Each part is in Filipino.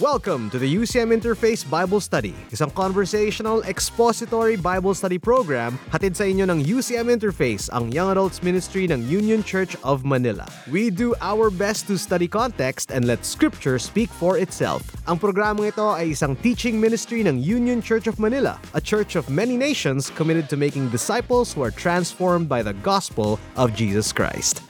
Welcome to the UCM Interface Bible Study, isang conversational expository Bible study program hatid sa inyo ng UCM Interface, ang Young Adults Ministry ng Union Church of Manila. We do our best to study context and let Scripture speak for itself. Ang programang ito ay isang teaching ministry ng Union Church of Manila, a church of many nations committed to making disciples who are transformed by the gospel of Jesus Christ.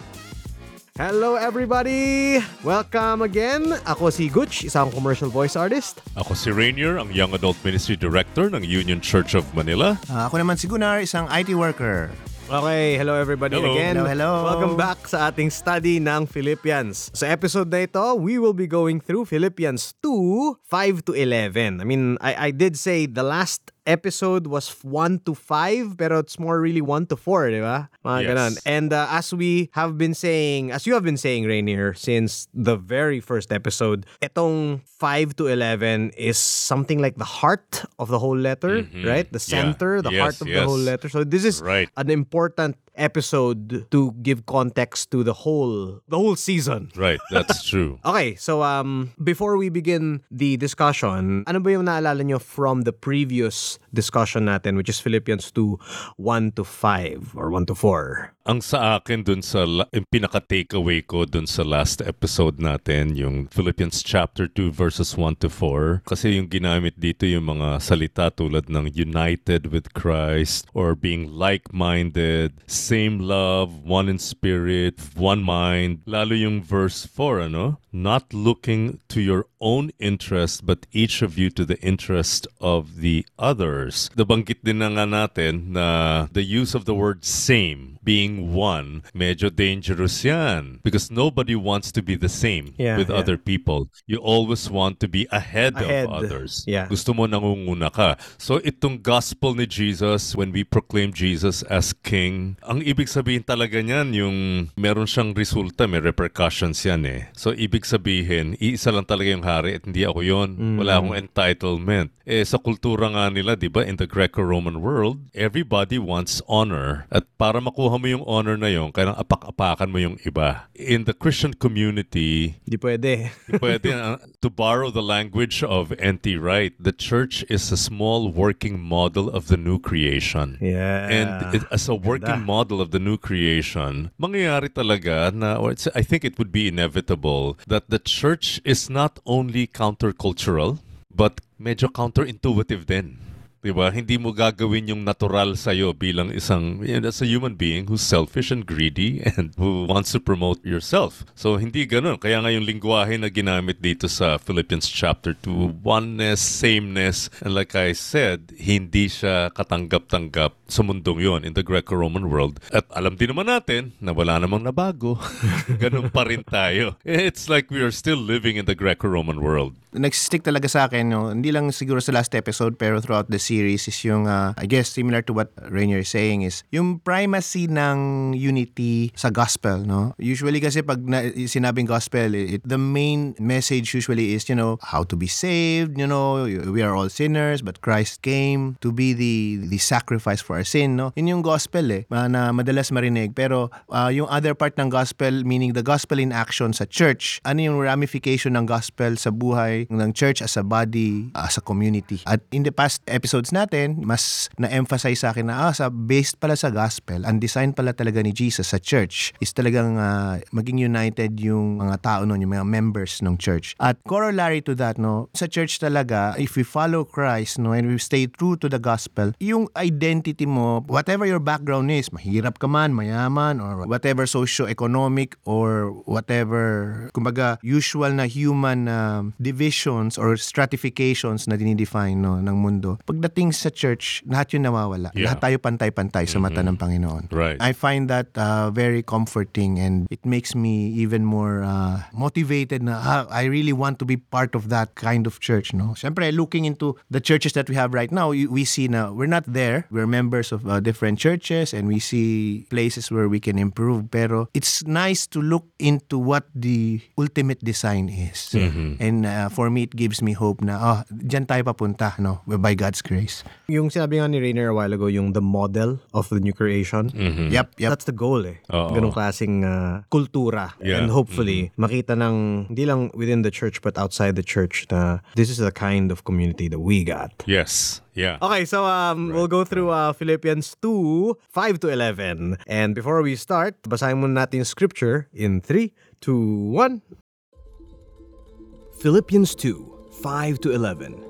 Hello everybody! Welcome again! Ako si Gutch, isang commercial voice artist. Ako si Rainier, ang Young Adult Ministry Director ng Union Church of Manila. Ah, ako naman si Gunnar, isang IT worker. Okay, hello everybody Hello. again. Hello, hello. Welcome back sa ating study ng Philippians. Sa episode na ito, we will be going through Philippians 2, 5 to 11. I mean, I, I did say the last episode was 1 to 5, pero it's more really 1 to 4, di ba? Mga Yes. ganun. And uh, as we have been saying, as you have been saying, Rainier, since the very first episode, itong 5 to 11 is something like the heart of the whole letter, right? The Mm-hmm. Yeah. center, the Yes, heart of the yes. whole letter. So this is Right. an important episode to give context to the whole the whole season. Right, that's true. Okay, so um before we begin the discussion, ano ba yung naalala nyo from the previous discussion natin which is Philippians 2 1 to 5 or 1 to 4? Ang sa akin dun sa yung pinaka-takeaway ko dun sa last episode natin, yung Philippians chapter 2 verses 1 to 4. Kasi yung ginamit dito yung mga salita tulad ng united with Christ or being like-minded, same love, one in spirit, one mind. Lalo yung verse 4, ano? Not looking to your own interest but each of you to the interest of the others. Nabanggit din na nga natin na the use of the word same being one, medyo dangerous yan. Because nobody wants to be the same Yeah, with yeah. other people. You always want to be ahead, Ahead, of others. yeah. Gusto mo nangunguna ka. So itong gospel ni Jesus, when we proclaim Jesus as King, ang ibig sabihin talaga niyan, yung meron siyang resulta, may repercussions yan eh. So ibig sabihin, iisa lang talaga yung hari at hindi ako yon. Wala akong entitlement. Eh sa kultura nga nila, di ba, in the Greco-Roman world, everybody wants honor. At para makuha mo yung honor na yon, kailangan apak-apakan mo yung iba. In the Christian community, Di pwede. Pwede, uh, to borrow the language of N.T. Wright, the church is a small working model of the new creation. Yeah. And it, as a working Ganda. model of the new creation, mangyayari talaga na, or it's, I think it would be inevitable that the church is not only countercultural, but medyo counterintuitive din. Diba? Hindi mo gagawin yung natural sa'yo bilang isang, you know, as a human being who's selfish and greedy and who wants to promote yourself. So, hindi ganun. Kaya nga yung lingwahe na ginamit dito sa Philippians chapter 2, oneness, sameness, and like I said, hindi siya katanggap-tanggap sa mundong yon in the Greco-Roman world. At alam din naman natin na wala namang nabago. ganun pa rin tayo. It's like we are still living in the Greco-Roman world. Nagstick talaga sa akin, no? hindi lang siguro sa last episode pero throughout the series is yung, uh, I guess similar to what Rainier is saying is, yung primacy ng unity sa gospel. No? Usually kasi pag na, sinabing gospel, it, the main message usually is, you know, how to be saved, you know, we are all sinners but Christ came to be the the sacrifice for our sin. No? Yun yung gospel eh, na madalas marinig. Pero uh, yung other part ng gospel, meaning the gospel in action sa church, ano yung ramification ng gospel sa buhay ng church as a body, as a community. At in the past episodes natin, mas na-emphasize sa akin na ah, sa based pala sa gospel, ang design pala talaga ni Jesus sa church is talagang ah, maging united yung mga tao nun, yung mga members ng church. At corollary to that, no, sa church talaga, if we follow Christ, no, and we stay true to the gospel, yung identity mo, whatever your background is, mahirap ka man, mayaman, or whatever socio-economic or whatever, kumbaga, usual na human um, divisions or stratifications na dinidefine no, ng mundo. Pagdating sa church, lahat yun nawawala. Yeah. Lahat tayo pantay-pantay sa mata ng Panginoon. Right. I find that uh, very comforting and it makes me even more uh, motivated na ah, I really want to be part of that kind of church. No? Siyempre, looking into the churches that we have right now, we see na we're not there. We're members of uh, different churches and we see places where we can improve. Pero it's nice to look into what the ultimate design is. And uh, for me, it gives me hope na, ah, dyan tayo papunta, no? By God's grace. Yung sinabi nga ni Rainer a while ago, yung the model of the new creation. Yep, yep. That's the goal eh. Oo. Ganong klaseng ah, kultura. Yeah. And hopefully, makita ng, hindi lang within the church but outside the church na this is the kind of community that we got. Yes. Yeah. Okay, so um, we'll go through uh, Philippians 2, 5 to 11. And before we start, basahin muna natin scripture in 3, 2, 1. Philippians 2, 5 to 11.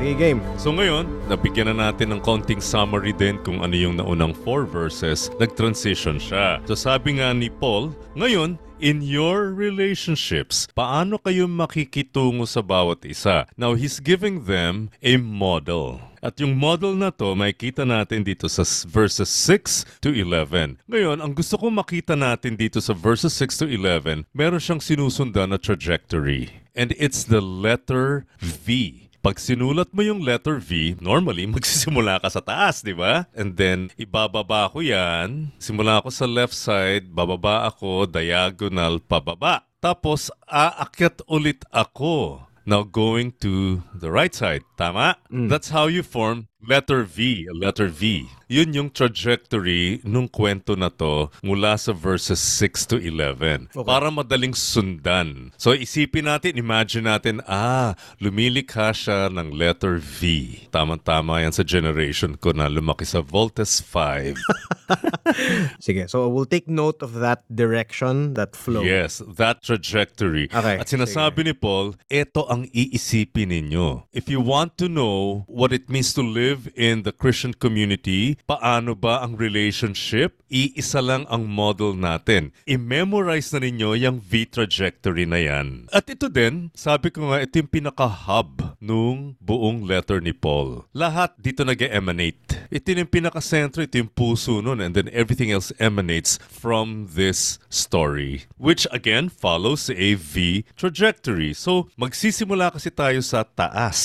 Sige, game. So ngayon, nabigyan na natin ng konting summary din kung ano yung naunang four verses. Nag-transition siya. So sabi nga ni Paul, ngayon, in your relationships, paano kayo makikitungo sa bawat isa? Now, he's giving them a model. At yung model na to, makikita natin dito sa verses 6 to 11. Ngayon, ang gusto kong makita natin dito sa verses 6 to 11, meron siyang sinusundan na trajectory. And it's the letter V. Pag sinulat mo yung letter V, normally magsisimula ka sa taas, di ba? And then, ibababa ko yan. Simula ako sa left side, bababa ako, diagonal, pababa. Tapos, aakyat ulit ako. Now going to the right side. Tama? That's how you form letter V, letter V. Yun yung trajectory nung kwento na to mula sa verses 6 to 11. Para madaling sundan. So isipin natin, imagine natin, ah, lumilikha siya ng letter V. Tama-tama yan sa generation ko na lumaki sa Voltes 5. Sige, so we'll take note of that direction, that flow. Yes, that trajectory. Okay, At sinasabi ni Paul, ito ang iisipin ninyo. If you want to know what it means to live in the Christian community, paano ba ang relationship, iisa lang ang model natin. I-memorize na ninyo yung V trajectory na yan. At ito din, sabi ko nga, ito yung pinaka-hub nung buong letter ni Paul. Lahat dito nag-emanate. Ito yung pinaka-sentro, ito yung puso nun, and then everything else emanates from this story. Which again, follows a V trajectory. So, magsisimula kasi tayo sa taas.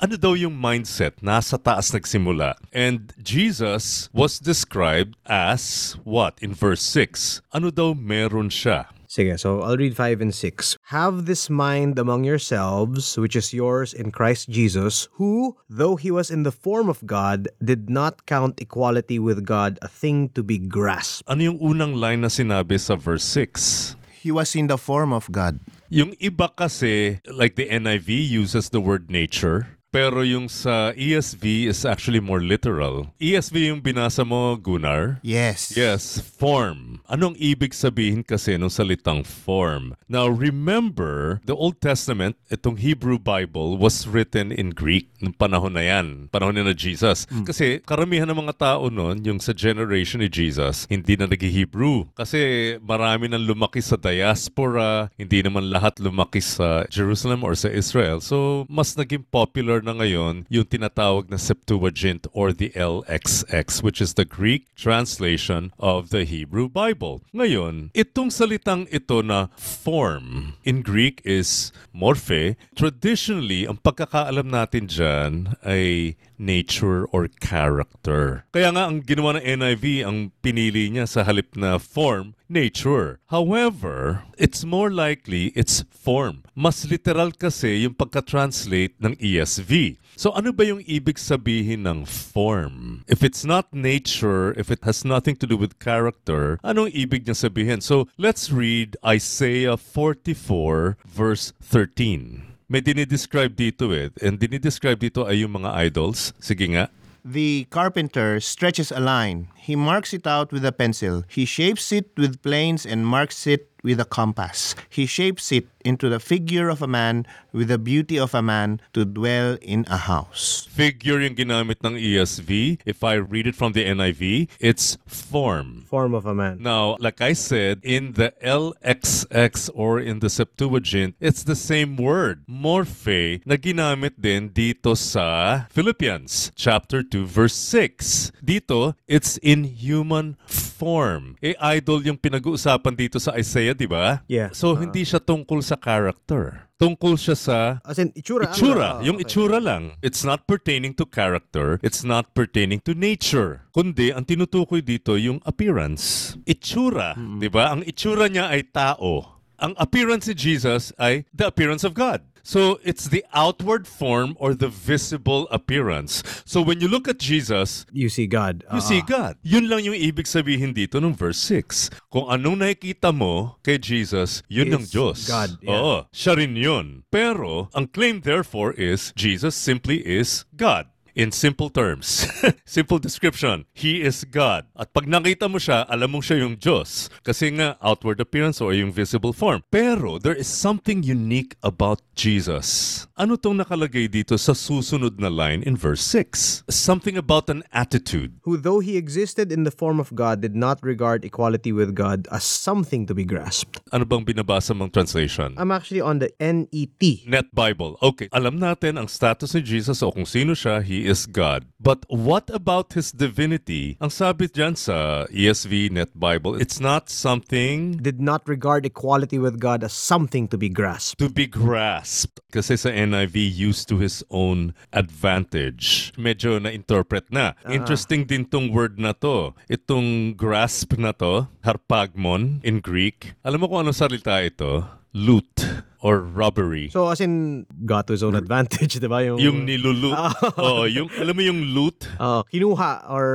Ano daw yung mindset? Nasa taas nagsimula. And Jesus was described as what? In verse 6. Ano daw meron siya? Sige, so I'll read 5 and 6. Have this mind among yourselves, which is yours in Christ Jesus, who, though he was in the form of God, did not count equality with God a thing to be grasped. Ano yung unang line na sinabi sa verse 6? He was in the form of God. Yung iba kasi, like the NIV uses the word nature, pero yung sa ESV is actually more literal. ESV yung binasa mo, Gunnar? Yes. Yes, form. Anong ibig sabihin kasi ng salitang form? Now, remember, the Old Testament, itong Hebrew Bible, was written in Greek nung panahon na yan. Panahon na Jesus. Kasi karamihan ng mga tao noon, yung sa generation ni Jesus, hindi na nag-Hebrew. Kasi marami nang lumaki sa diaspora, hindi naman lahat lumaki sa Jerusalem or sa Israel. So, mas naging popular na ngayon yung tinatawag na Septuagint or the LXX, which is the Greek translation of the Hebrew Bible. Ngayon, itong salitang ito na form in Greek is morphe. Traditionally, ang pagkakaalam natin dyan ay nature or character. Kaya nga ang ginawa ng NIV, ang pinili niya sa halip na form, nature. However, it's more likely it's form. Mas literal kasi yung pagka-translate ng ESV. So ano ba yung ibig sabihin ng form? If it's not nature, if it has nothing to do with character, anong ibig niya sabihin? So let's read Isaiah 44 verse 13. May dinidescribe dito eh. And dinidescribe dito ay yung mga idols. Sige nga. The carpenter stretches a line. He marks it out with a pencil. He shapes it with planes and marks it with a compass. He shapes it into the figure of a man with the beauty of a man to dwell in a house. Figure yung ginamit ng ESV. If I read it from the NIV, it's form. Form of a man. Now, like I said, in the LXX or in the Septuagint, it's the same word, morphe, na ginamit din dito sa Philippians chapter 2 verse 6. Dito, it's in human form. Eh, idol yung pinag-uusapan dito sa Isaiah, di ba? Yeah. So, hindi siya tungkol sa character. Tungkol siya sa As in, itsura. Itsura, ano? yung Okay. itsura lang. It's not pertaining to character, it's not pertaining to nature. Kundi ang tinutukoy dito yung appearance. Itsura, 'di ba? Ang itsura niya ay tao. Ang appearance ni Jesus ay the appearance of God. So it's the outward form or the visible appearance. So when you look at Jesus, You see God. You Ah. see God. Yun lang yung ibig sabihin dito ng verse 6. Kung anong nakikita mo kay Jesus, yun Is ang Diyos. God, yeah. Oo, siya rin yun. Pero, ang claim therefore is, Jesus simply is God. In simple terms. simple description. He is God. At pag nakita mo siya, alam mo siya yung Diyos. Kasi nga, outward appearance or yung visible form. Pero, there is something unique about Jesus. Ano tong nakalagay dito sa susunod na line in verse 6? Something about an attitude. Who, though he existed in the form of God, did not regard equality with God as something to be grasped. Ano bang binabasa mong translation? I'm actually on the NET. Net Bible. Okay, alam natin ang status ni Jesus o kung sino siya, he is God. But what about his divinity? Ang sabi dyan sa ESV Net Bible, it's not something Did not regard equality with God as something to be grasped. to be grasped. Kasi sa NIV, used to his own advantage. Medyo na-interpret na. Interesting din tong word na to. Itong grasp na to, harpagmon in Greek. Alam mo kung anong salita ito? Loot or robbery. So, as in, got to his own advantage, di ba? Yung, yung niluluot. Oo, yung, alam mo yung loot? Ah, kinuha or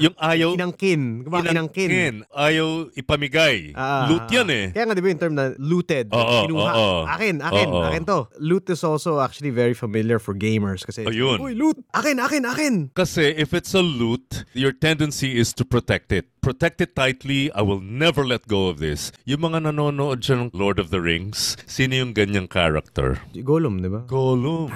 Yung ayaw, inangkin. Kumbaga, inangkin. inangkin. Ayaw ipamigay. Ah, loot yan eh. Kaya nga, di ba yung term na looted? Oo, kinuha. oo. Akin, akin, Oo. akin to. Loot is also actually very familiar for gamers kasi, Ayun. uy, loot! Akin, akin, akin! Kasi if it's a loot, your tendency is to protect it. Protect it tightly. I will never let go of this. Yung mga nanonood dyan ng Lord of the Rings, sino yung ganyang character? Gollum, di ba? Gollum.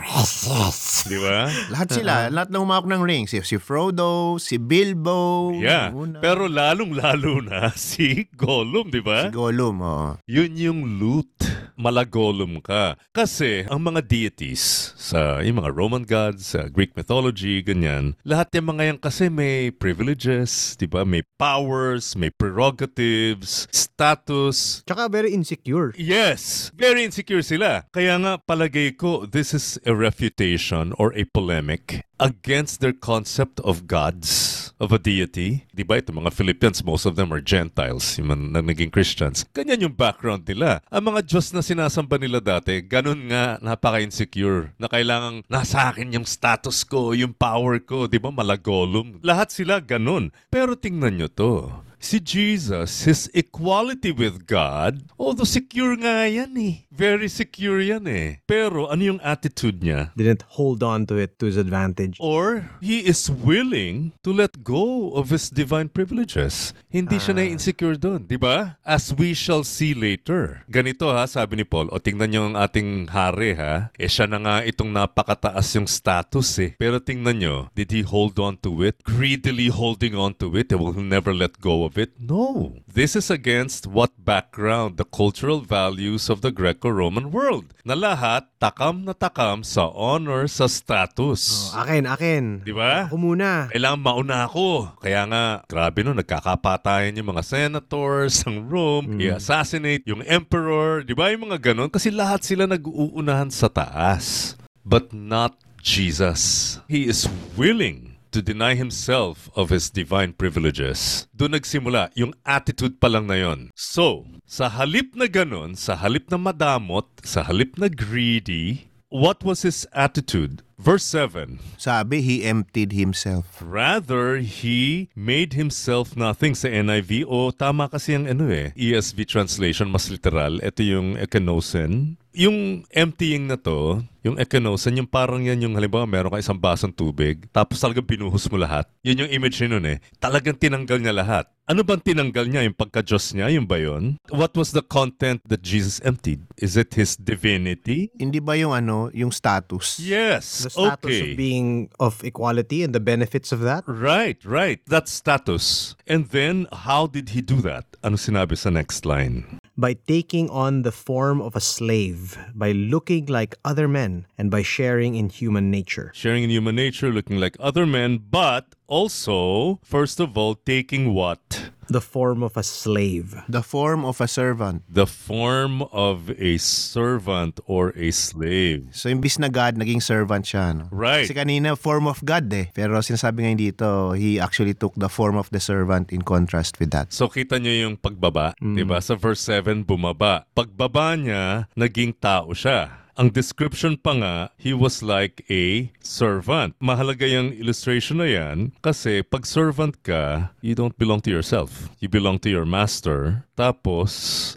Di ba? Lahat sila, lahat ng umawak ng ring. Si, si Frodo, si Bilbo. Yeah. una. Pero lalong-lalo na si Gollum, di ba? si Gollum, oo. Yun yung loot. Malagolum ka. Kasi ang mga deities sa yung mga Roman gods, sa Greek mythology, ganyan, lahat yung mga yan kasi may privileges, di ba? May powers, may prerogatives, status. Tsaka very insecure. Yes, very insecure sila. Kaya nga palagay ko, this is a refutation or a polemic against their concept of gods, of a deity. Di ba ito, mga Philippines, most of them are Gentiles, yung mga na naging Christians. Ganyan yung background nila. Ang mga Diyos na sinasamba nila dati, ganun nga, napaka-insecure. Na kailangang, nasa akin yung status ko, yung power ko, di ba, malagolum. Lahat sila ganun. Pero tingnan nyo to. Si Jesus, his equality with God, although secure nga yan eh. Very secure yan eh. Pero ano yung attitude niya? Didn't hold on to it to his advantage. Or he is willing to let go of his divine privileges. Hindi siya na-insecure doon, di ba? As we shall see later. Ganito ha, sabi ni Paul, o tingnan niyo ang ating hari ha, eh siya na nga itong napakataas yung status eh. Pero tingnan niyo, did he hold on to it? Greedily holding on to it, he will never let go of it? No. This is against what background, the cultural values of the Greco-Roman world. Na lahat, takam na takam sa honor, sa status. Akin, akin. Di ba? Ako muna. Kailangan mauna ako. Kaya nga, grabe no, nagkakapatayan yung mga senators ng Rome, i-assassinate yung emperor, di ba yung mga ganon? Kasi lahat sila nag-uunahan sa taas. But not Jesus. He is willing to deny himself of his divine privileges. Doon nagsimula, yung attitude pa lang na yon. So, sa halip na ganon, sa halip na madamot, sa halip na greedy, what was his attitude? Verse 7 Sabi, he emptied himself. Rather, he made himself nothing sa NIV. O tama kasi ang ano eh, ESV translation, mas literal. Ito yung ekenosen. Yung emptying na to, yung ekenosen, yung parang yan yung halimbawa meron ka isang basong tubig, tapos talagang binuhos mo lahat. Yun yung image niya nun eh. Talagang tinanggal niya lahat. Ano bang tinanggal niya? Yung pagka-Diyos niya? Yung ba yun? What was the content that Jesus emptied? Is it his divinity? Hindi ba yung ano, yung status? Yes. The status okay. of being of equality and the benefits of that. Right, right. That's status. And then, how did he do that? Ano sinabi sa next line? by taking on the form of a slave, by looking like other men, and by sharing in human nature. Sharing in human nature, looking like other men, but also, first of all, taking what? The form of a slave. The form of a servant. The form of a servant or a slave. So, imbis na God, naging servant siya. No? Right. Kasi kanina, form of God eh. Pero sinasabi ngayon dito, he actually took the form of the servant in contrast with that. So kita niyo yung pagbaba, 'di ba? Sa verse 7 bumaba. Pagbaba niya, naging tao siya. Ang description pa nga, he was like a servant. Mahalaga yung illustration na yan kasi pag servant ka, you don't belong to yourself. You belong to your master. Tapos,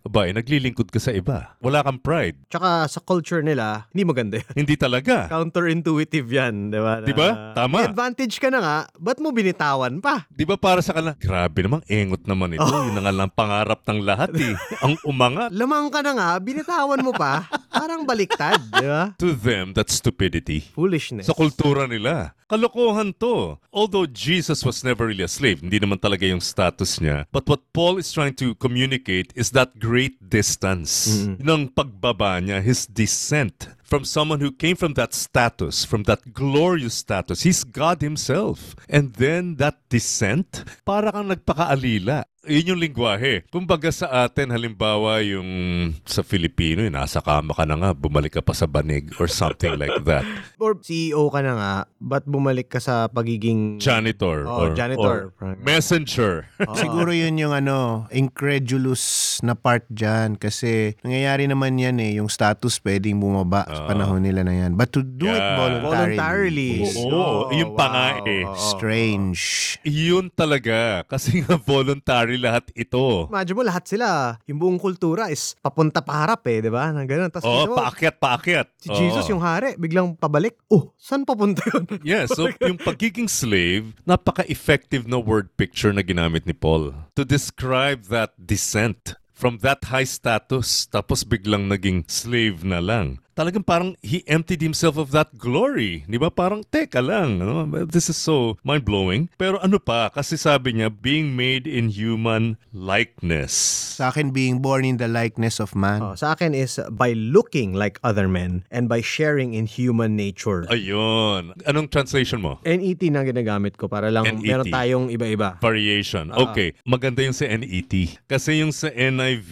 abay, naglilingkod ka sa iba. Wala kang pride. Tsaka sa culture nila, hindi maganda yan. Hindi talaga. Counterintuitive yan, di ba? Na- Di ba? Tama. May advantage ka na nga, ba't mo binitawan pa? Di ba para sa kanila, grabe namang engot naman ito. Yun na nga lang pangarap ng lahat eh. Ang umangat. Lamang ka na nga, binitawan mo pa. Parang baliktad, di ba? To them, that's stupidity. Foolishness. Sa kultura nila. Kalokohan to. Although Jesus was never really a slave, hindi naman talaga yung status niya. But what Paul is trying to communicate is that great distance ng pagbaba niya, his descent from someone who came from that status, from that glorious status. He's God himself. And then that descent, para kang nagpakaalila. Yun yung lingwahe. Kumbaga sa atin, halimbawa yung sa Filipino, yung nasa kama ka na nga, bumalik ka pa sa banig or something like that. Or CEO ka na nga, ba't bumalik ka sa pagiging... Janitor. Oh, or, janitor. or messenger. Siguro yun yung ano, incredulous na part dyan kasi nangyayari naman yan eh, yung status pwedeng bumaba sa panahon nila na yan. But to do it Yeah. voluntarily, Voluntarily. is Oo, yun pa nga eh. Oo. strange. Yun talaga. Kasi nga voluntary lahat ito. Imagine mo, lahat sila, yung buong kultura is papunta paharap eh, di ba? Nang ganun. Tapos Oh, paakyat, paakyat. si Jesus Oo. yung hari, biglang pabalik. Oh, saan papunta yun? Yeah, so yung pagiging slave, napaka-effective na word picture na ginamit ni Paul to describe that descent from that high status tapos biglang naging slave na lang. Talagang parang he emptied himself of that glory. Di ba? Parang, teka lang. Ano? This is so mind-blowing. Pero ano pa? Kasi sabi niya, being made in human likeness. Sa akin, being born in the likeness of man. Oh, sa akin is by looking like other men and by sharing in human nature. Ayun. Anong translation mo? NET na ginagamit ko para lang NET. meron tayong iba-iba. Variation. Ah. Okay. Maganda yung sa NET. Kasi yung sa NIV,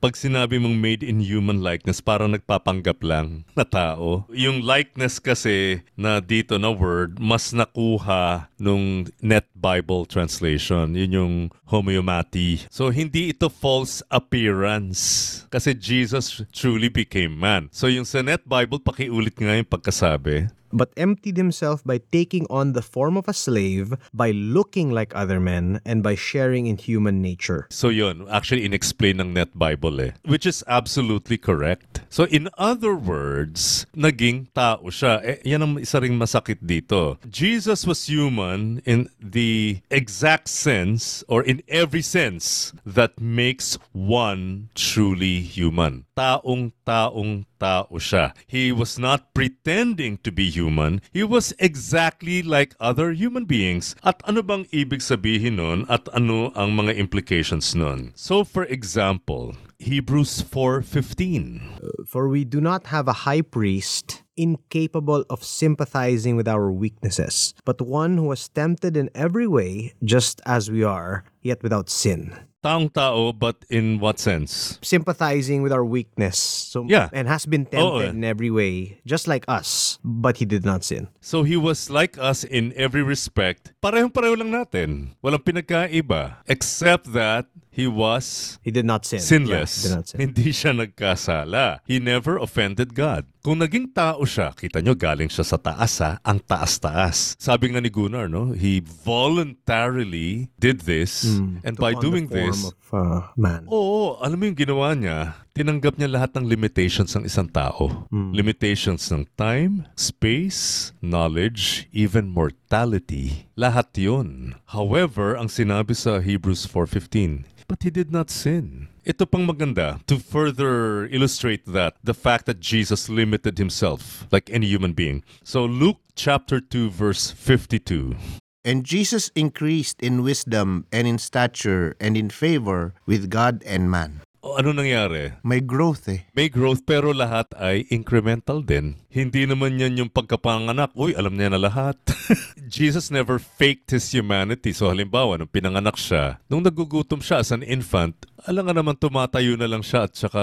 pag sinabi mong made in human likeness, parang nagpapanggap lang na tao. Yung likeness kasi na dito na word, mas nakuha nung Net Bible Translation. Yun yung homeomati. So, hindi ito false appearance. Kasi Jesus truly became man. So, yung sa Net Bible, pakiulit nga yung pagkasabi. But emptied himself by taking on the form of a slave, by looking like other men, and by sharing in human nature. So yun, actually inexplain ng Net Bible eh. Which is absolutely correct. So in other words, naging tao siya. Eh, yan ang isa ring masakit dito. Jesus was human in the exact sense or in every sense that makes one truly human. Taong taong tao siya. He was not pretending to be human. He was exactly like other human beings. At ano bang ibig sabihin nun at ano ang mga implications nun? So for example, Hebrews 4.15. For we do not have a high priest incapable of sympathizing with our weaknesses, but one who was tempted in every way, just as we are, yet without sin. Taong tao, but in what sense? Sympathizing with our weakness. So Yeah. and has been tempted Oo, eh. in every way, just like us, but he did not sin. So he was like us in every respect. Parehong-pareho lang natin. Walang pinagkaiba. Except that he was He did not sin. sinless. Yeah, he did not sin. Hindi siya nagkasala. He never offended God. Kung naging tao siya, kita nyo galing siya sa taas ha, ang taas-taas. Sabi nga ni Gunnar, no, he voluntarily did this and by on doing the form this, of uh, man. Oo, alam mo yung ginawa niya? Tinanggap niya lahat ng limitations ng isang tao. Limitations ng time, space, knowledge, even mortality. Lahat yun. However, ang sinabi sa Hebrews 4.15, But he did not sin. Ito pang maganda to further illustrate that the fact that Jesus limited himself like any human being. So Luke chapter 2 verse 52. And Jesus increased in wisdom and in stature and in favor with God and man. Ano nangyari? May growth eh. May growth pero lahat ay incremental din. Hindi naman yan yung pagkapanganak. Uy, alam niya na lahat. Jesus never faked his humanity. So halimbawa, nung pinanganak siya, nung nagugutom siya as an infant, alam nga naman tumatayo na lang siya at saka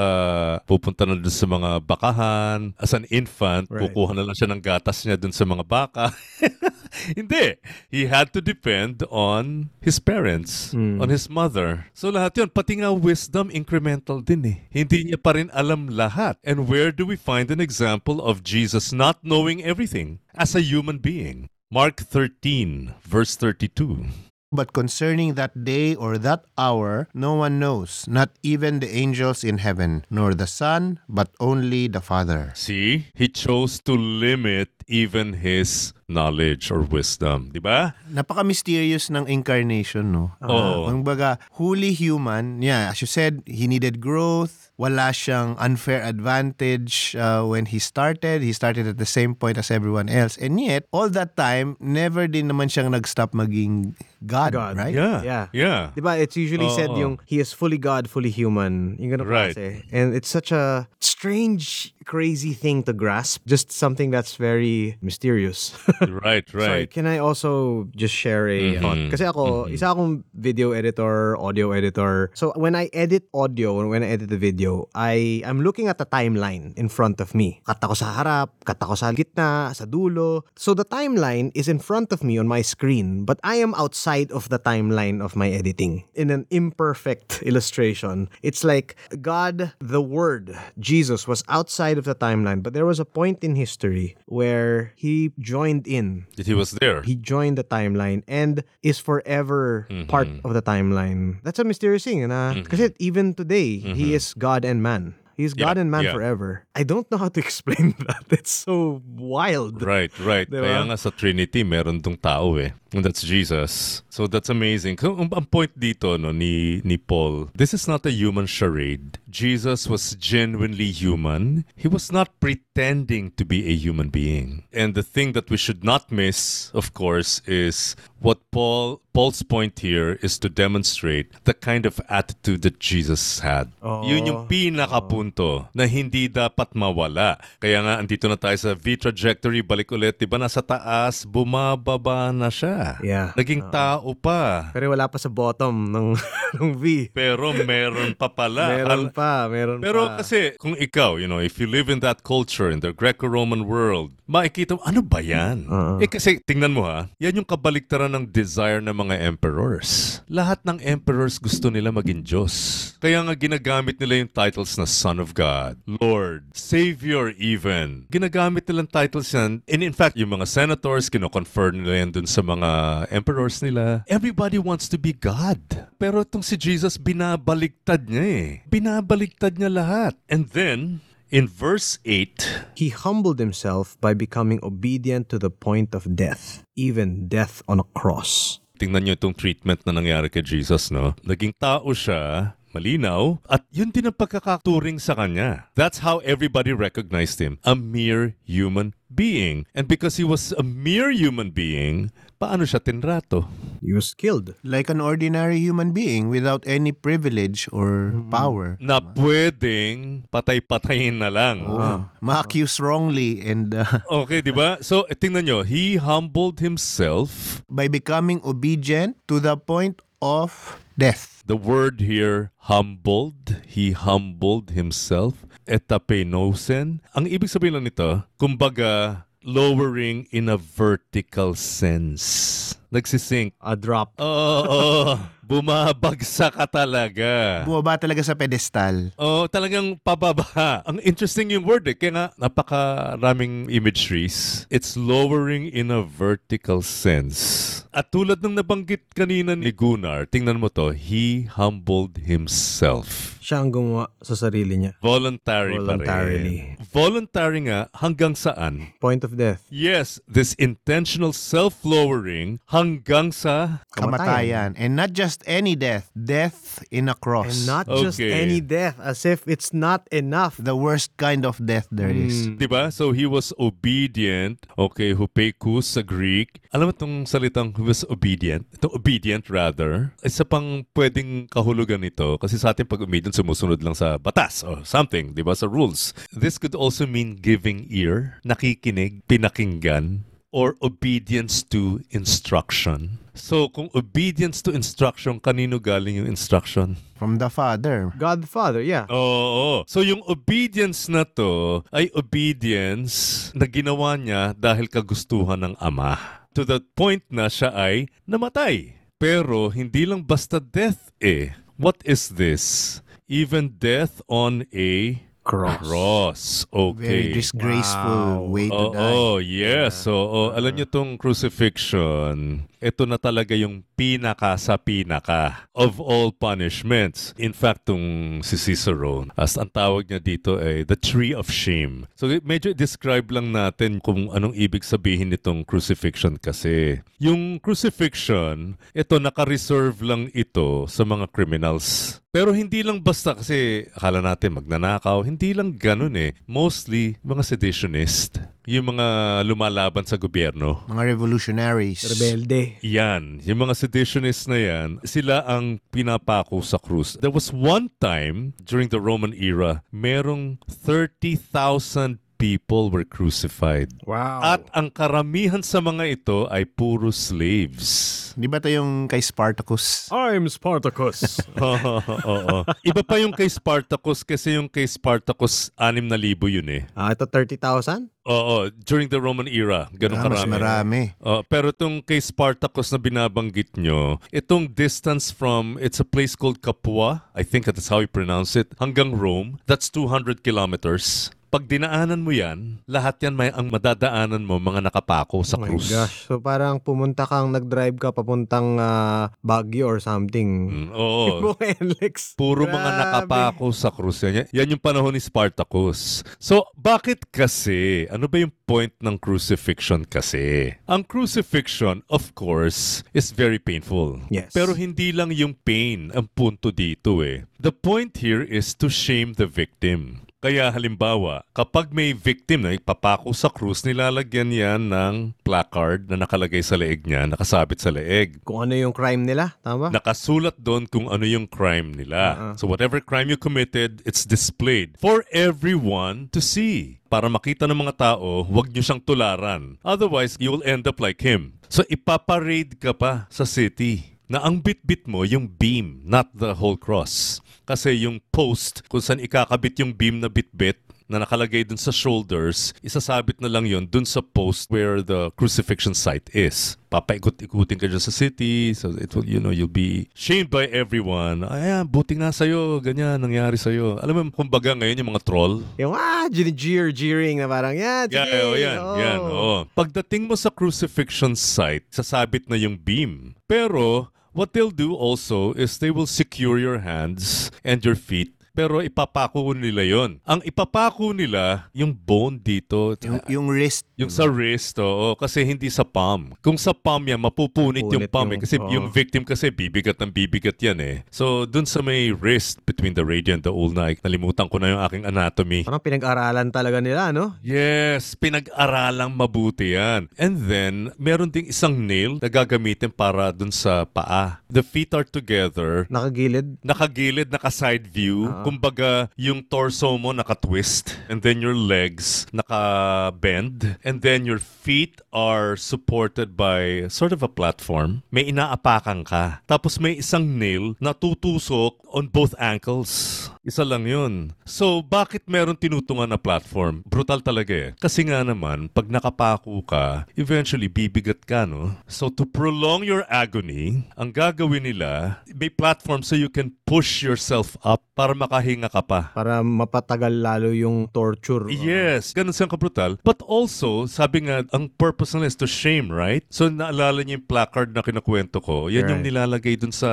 pupunta na dun sa mga bakahan. As an infant, Right. kukuha na lang siya ng gatas niya dun sa mga baka. Hindi. He had to depend on his parents, on his mother. So lahat yun, pati nga wisdom, incremental din eh. Hindi niya pa rin alam lahat. And where do we find an example of Jesus not knowing everything as a human being? Mark 13, verse 32. But concerning that day or that hour, no one knows, not even the angels in heaven, nor the Son, but only the Father. See, he chose to limit even his knowledge or wisdom, di ba? Napaka-mysterious ng incarnation, no? Oo. Kung baga, fully human, yeah, as you said, he needed growth, wala siyang unfair advantage uh, when he started. He started at the same point as everyone else. And yet, all that time, never din naman siyang nag-stop maging God, God. right? Yeah. Yeah. Yeah. Diba, it's usually said Oo. yung he is fully God, fully human. Yung ganun Right. klase. And it's such a strange, crazy thing to grasp. Just something that's very mysterious. right, Sorry, right. can I also just share a mm-hmm. thought? Kasi ako, mm-hmm. isa akong video editor, audio editor. So when I edit audio, when I edit the video, I I'm looking at the timeline in front of me. Cut ako sa harap, cut ako sa gitna, sa dulo. So the timeline is in front of me on my screen, but I am outside of the timeline of my editing. In an imperfect illustration, it's like God, the Word, Jesus was outside of the timeline, but there was a point in history where he joined in That he was there. he joined the timeline and is forever mm-hmm. part of the timeline. That's a mysterious thing. Na, mm-hmm. Kasi even today, he mm-hmm. is God and man. He's God Yeah, and man yeah. forever. I don't know how to explain that. It's so wild. Right, right. Diba? Kaya nga sa Trinity, meron dong tao eh. And that's Jesus. So that's amazing. Kung ang ang point dito no, ni, ni Paul, this is not a human charade. Jesus was genuinely human. He was not pretending to be a human being. And the thing that we should not miss, of course, is what Paul Paul's point here is to demonstrate the kind of attitude that Jesus had. Yun yung pinakapunto na hindi dapat mawala. Kaya nga, andito na tayo sa V-trajectory, balik ulit. Di ba nasa taas, bumababa na siya. Yeah. Naging tao pa. Pero wala pa sa bottom ng, ng V. Pero meron pa pala. Meron pa, meron Pero pa. kasi, kung ikaw, you know, if you live in that culture, in the Greco-Roman world, makikita mo, ano ba yan? Eh kasi, tingnan mo ha, yan yung kabaliktaran ng desire ng mga emperors. Lahat ng emperors gusto nila maging Diyos. Kaya nga ginagamit nila yung titles na Son of God, Lord, Savior even. Ginagamit nilang titles yan. And in fact, yung mga senators, kinoconfer nila yan dun sa mga emperors nila. Everybody wants to be God. Pero itong si Jesus, binabaligtad niya eh. Binabaligtad niya lahat. And then, in verse 8, He humbled himself by becoming obedient to the point of death, even death on a cross. tingnan niyo itong treatment na nangyari kay Jesus, no? Naging tao siya, malinaw, at yun din ang pagkakaturing sa kanya. That's how everybody recognized him. A mere human being. And because he was a mere human being, paano siya tinrato? He was killed. Like an ordinary human being without any privilege or power. Na pwedeng patay-patayin na lang. Oh. Ma-accuse wrongly and uh, Okay, di ba? So, tingnan nyo, he humbled himself by becoming obedient to the point of death. The word here, humbled, he humbled himself, etapenosen. Ang ibig sabihin lang nito, kumbaga, lowering in a vertical sense. Nagsisink. A drop. Oo, oo. Bumabagsak ka talaga. Bumaba talaga sa pedestal. Oh, talagang pababa. Ang interesting yung word eh. Kaya nga, napakaraming imageries. It's lowering in a vertical sense. At tulad ng nabanggit kanina ni Gunnar, tingnan mo to, he humbled himself. Siya ang gumawa sa sarili niya. Voluntary Voluntarily. pa rin. Voluntary nga hanggang saan? Point of death. Yes, this intentional self-lowering hanggang sa Kamatayan. And not just any death. Death in a cross. And not just Okay. any death, as if it's not enough. the worst kind of death there is. Di ba? So he was obedient. Okay, hupekus sa Greek. Alam mo itong salitang he was obedient? Itong obedient rather. Isa pang pwedeng kahulugan nito kasi sa atin pag obedient sumusunod lang sa batas or something, di ba? Sa rules. This could also mean giving ear, nakikinig, pinakinggan, or obedience to instruction. So kung obedience to instruction, kanino galing yung instruction? From the Father. Godfather, yeah. Oo. So yung obedience na to ay obedience na ginawa niya dahil kagustuhan ng ama. To the point na siya ay namatay. Pero hindi lang basta death eh. What is this? Even death on a Cross. cross. Okay. Very disgraceful Wow. way to Oo, die. oh, yes. So, oh, alam niyo tong crucifixion, ito na talaga yung pinaka sa pinaka of all punishments. In fact, tong si Cicero, as ang tawag niya dito ay the tree of shame. So, medyo describe lang natin kung anong ibig sabihin nitong crucifixion kasi. Yung crucifixion, ito naka-reserve lang ito sa mga criminals. Pero hindi lang basta kasi akala natin magnanakaw, hindi lang ganun eh. Mostly, mga seditionist. Yung mga lumalaban sa gobyerno. Mga revolutionaries. Rebelde. Yan, yung mga seditionists na yan, sila ang pinapako sa krus. There was one time during the Roman era, merong 30,000 people were crucified. Wow. At ang karamihan sa mga ito ay puro slaves. Di ba ito yung kay Spartacus? I'm Spartacus. Oo. Iba pa yung kay Spartacus kasi yung kay Spartacus, 6,000 yun eh. ah, ito 30,000? Oo, during the Roman era, ganun Ah, mas karami. marami. Uh, pero itong kay Spartacus na binabanggit nyo, itong distance from, it's a place called Capua, I think that's how you pronounce it, hanggang Rome, that's 200 kilometers. Pag dinaanan mo yan, lahat yan may ang madadaanan mo mga nakapako sa oh my krus. gosh. So parang pumunta kang, nag-drive ka papuntang ah, Baguio or something. Mm, oo. Buong NLEX. Puro mga Grabe. nakapako sa krus. Yan, yan yung panahon ni Spartacus. So, bakit kasi? Ano ba yung point ng crucifixion kasi? Ang crucifixion, of course, is very painful. Yes. Pero hindi lang yung pain ang punto dito eh. The point here is to shame the victim. Kaya halimbawa, kapag may victim na ipapako sa krus, nilalagyan yan ng placard na nakalagay sa leeg niya, nakasabit sa leeg. Kung ano yung crime nila, tama? Nakasulat doon kung ano yung crime nila. Uh-uh. So whatever crime you committed, it's displayed for everyone to see. Para makita ng mga tao, huwag nyo siyang tularan. Otherwise, you will end up like him. So ipaparade ka pa sa city na ang bit-bit mo yung beam, not the whole cross. Kasi yung post kung saan ikakabit yung beam na bit-bit na nakalagay dun sa shoulders, isasabit na lang yon dun sa post where the crucifixion site is. Papaikot-ikutin ka dyan sa city, so it will, you know, you'll be shamed by everyone. Ayan, buting na sa'yo, ganyan, nangyari sa'yo. Alam mo, kumbaga ngayon yung mga troll, Yung ah, jeer, jeering na parang, sige. Yeah, oh, yan, oh." yan, oo. Pagdating mo sa crucifixion site, sasabit na yung beam. Pero, what they'll do also is they will secure your hands and your feet pero ipapako nila yon. Ang ipapako nila, yung bone dito, Yung, yung wrist. yung sa wrist, oo, kasi hindi sa palm. Kung sa palm yan, mapupunit yung Punit palm eh, yung- kasi oo. yung victim kasi bibigat ng bibigat yan eh. So, dun sa may wrist between the radii and the ulna, nalimutan ko na yung aking anatomy. Parang pinag-aralan talaga nila, no? Yes, pinag-aralang mabuti yan. And then, meron ding isang nail na gagamitin para dun sa paa. The feet are together, Nakagilid. nakagilid, naka-side view. Ah. Kumbaga, yung torso mo naka-twist and then your legs naka-bend and then your feet are supported by sort of a platform. May inaapakan ka. Tapos may isang nail na tutusok on both ankles. Isa lang yun. So, bakit meron tinutungan na platform? Brutal talaga eh. Kasi nga naman, pag nakapako ka, eventually bibigat ka, no? So, to prolong your agony, ang gagawin nila, may platform so you can push yourself up para makahinga ka pa. Para mapatagal lalo yung torture. Yes, ganun siyang kabrutal. But also, sabi nga, ang purpose nila is to shame, right? So, naalala niyo yung placard na kinukwento ko. Yan yung Right. nilalagay dun sa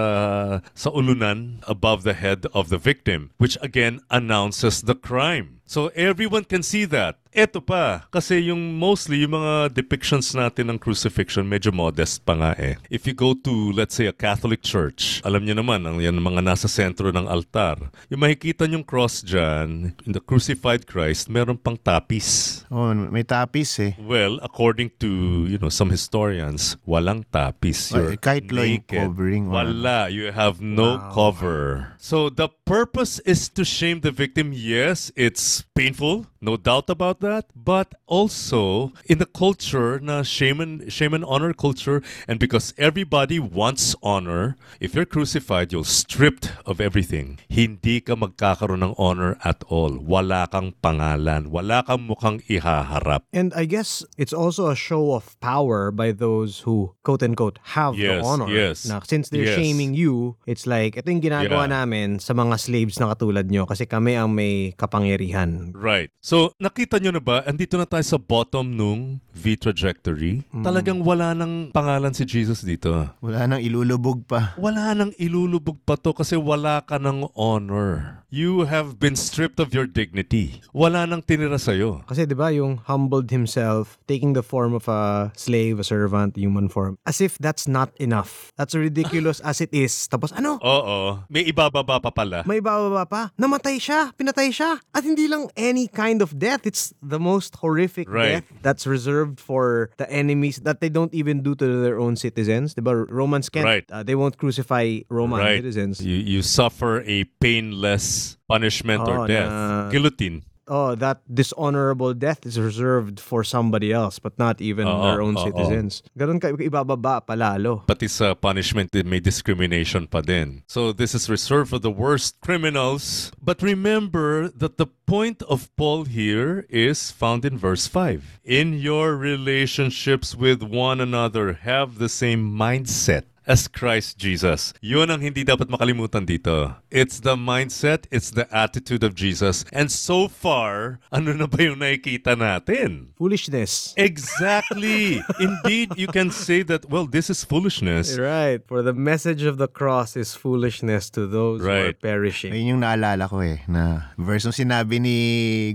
sa ulunan above the head of the victim, which again announces the crime. So, everyone can see that. Eto pa, kasi yung mostly yung mga depictions natin ng crucifixion medyo modest pa nga eh. If you go to, let's say, a Catholic church, alam niyo naman, ang yan mga nasa sentro ng altar. Yung makikita yung cross dyan, in the crucified Christ, meron pang tapis. Oh, may tapis eh. Well, according to, you know, some historians, walang tapis. You're kahit loin naked. covering Wala. You have no cover. So the purpose is to shame the victim. Yes, it's painful. No doubt about that. But also, in the culture na shame and, shame and honor culture, and because everybody wants honor, if you're crucified, you're stripped of everything. Hindi ka magkakaroon ng honor at all. Wala kang pangalan. Wala kang mukhang ihaharap. And I guess it's also a show of power by those who quote unquote have Yes, the honor. yes, Na since they're yes. shaming you, it's like ito yung ginagawa Yeah. namin sa mga slaves na katulad nyo kasi kami ang may kapangyarihan. Right. So, nakita nyo na ba, andito na tayo sa bottom nung V trajectory. Talagang wala nang pangalan si Jesus dito. Wala nang ilulubog pa. Wala nang ilulubog pa to kasi wala ka ng honor. You have been stripped of your dignity. Wala nang tinira sa'yo. Kasi 'di ba yung humbled himself, taking the form of a slave, a servant, human form. As if that's not enough. That's ridiculous as it is. Tapos ano? Oo. May ibababa pa pala. May bababa pa. Namatay siya. Pinatay siya. At hindi lang any kind of death. It's the most horrific Right. death that's reserved for the enemies that they don't even do to their own citizens. Diba? Romans can't, Right. uh, they won't crucify Roman right. citizens. You, you suffer a painless punishment Oo, or oh, death. na- Guillotine. oh, that dishonorable death is reserved for somebody else, but not even their own oo. citizens. Ganun ka ibababa palalo. pati sa punishment din may discrimination pa din. So this is reserved for the worst criminals. But remember that the point of Paul here is found in verse 5. In your relationships with one another, have the same mindset as Christ Jesus. Yun ang hindi dapat makalimutan dito. It's the mindset, it's the attitude of Jesus. And so far, ano na ba yung nakikita natin? Foolishness. Exactly. Indeed, you can say that, well, this is foolishness. Right. For the message of the cross is foolishness to those who are Right. perishing. Ayun yung naalala ko eh, na verse yung sinabi ni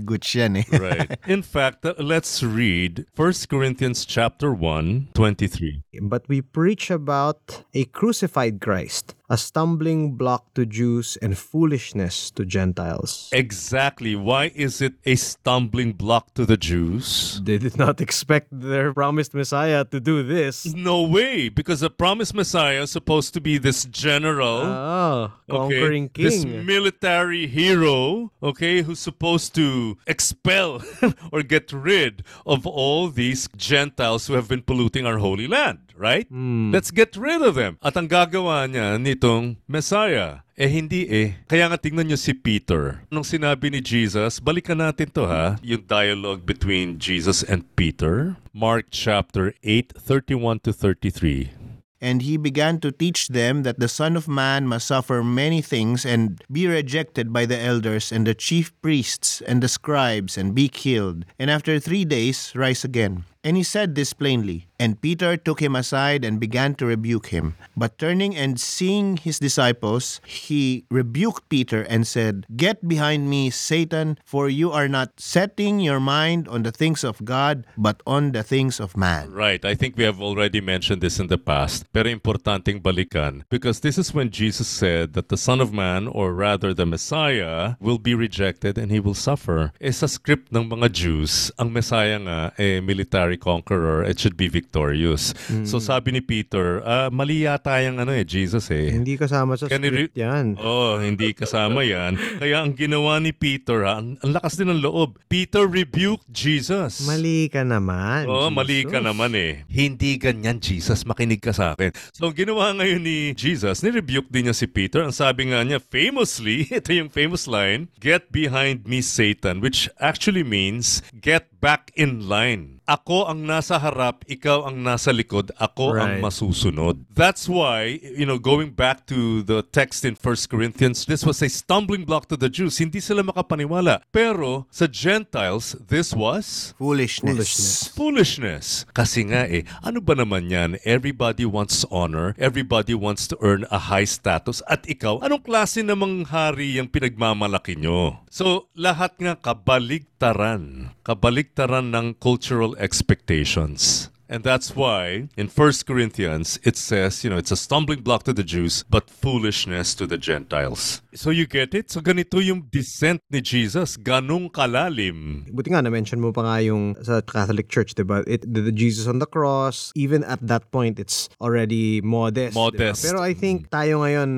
Gutsch yan eh. right. In fact, uh, let's read 1 Corinthians chapter 1, 23. But we preach about a crucified Christ, a stumbling block to Jews and foolishness to Gentiles. Exactly. Why is it a stumbling block to the Jews? They did not expect their promised Messiah to do this. No way, because the promised Messiah is supposed to be this general. Oh, okay, conquering This military hero, okay, who's supposed to expel or get rid of all these Gentiles who have been polluting our holy land, right? Hmm. Let's get rid of them. At ang gagawa niya nitong Messiah, eh hindi eh. Kaya nga tingnan niyo si Peter. Nung sinabi ni Jesus, balikan natin to ha, yung dialogue between Jesus and Peter. Mark chapter 8, 31 to 33. And he began to teach them that the Son of Man must suffer many things and be rejected by the elders and the chief priests and the scribes and be killed, and after three days rise again. And he said this plainly. And Peter took him aside and began to rebuke him. But turning and seeing his disciples, he rebuked Peter and said, Get behind me, Satan, for you are not setting your mind on the things of God, but on the things of man. Right. I think we have already mentioned this in the past. Pero importanteng balikan because this is when Jesus said that the Son of Man, or rather the Messiah, will be rejected and he will suffer. Eh sa script ng mga Jews, ang Messiah nga, eh military conqueror, it should be victorious. Victorious. So sabi ni Peter, ah, mali yata yung ano eh, Jesus eh. Hindi kasama sa Can script yan. Oh, hindi kasama yan. Kaya ang ginawa ni Peter, ha, ang, ang lakas din ng loob. Peter rebuked Jesus. Mali ka naman. Oo, mali ka Jesus. naman eh. Hindi ganyan, Jesus. Makinig ka sa akin. So, ang ginawa ngayon ni Jesus, nirebuke din niya si Peter. Ang sabi nga niya, famously, ito yung famous line, Get behind me, Satan, which actually means, get back in line. Ako ang nasa harap, ikaw ang nasa likod, ako ang Right. masusunod. That's why, you know, going back to the text in 1 Corinthians, this was a stumbling block to the Jews. Hindi sila makapaniwala. Pero sa Gentiles, this was Foolishness. foolishness. Kasi nga eh, ano ba naman yan? Everybody wants honor. Everybody wants to earn a high status. At ikaw, anong klase namang hari yung pinagmamalaki nyo? So, lahat nga kabaligtaran. Kabaligtaran ng cultural expectations. And that's why in 1 Corinthians it says, you know, it's a stumbling block to the Jews, but foolishness to the Gentiles. So you get it? So ganito yung descent ni Jesus. Ganong kalalim. Buti nga, na-mention mo pa nga yung sa Catholic Church, diba? It, the, the Jesus on the cross, even at that point, it's already modest. Modest. diba? Pero I think mm. tayo ngayon,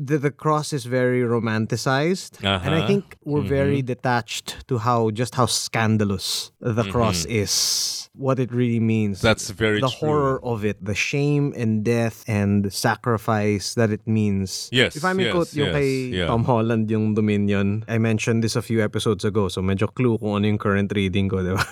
the, the cross is very romanticized. And I uh-huh. think we're mm-hmm. very detached to how, just how scandalous the mm-hmm. cross is. What it really means. That's very the true. horror of it, the shame and death and sacrifice that it means. Yes, If I may yes, quote yung yes, kay yeah. Tom Holland, yung Dominion, I mentioned this a few episodes ago, so medyo clue kung ano yung current reading ko, di ba?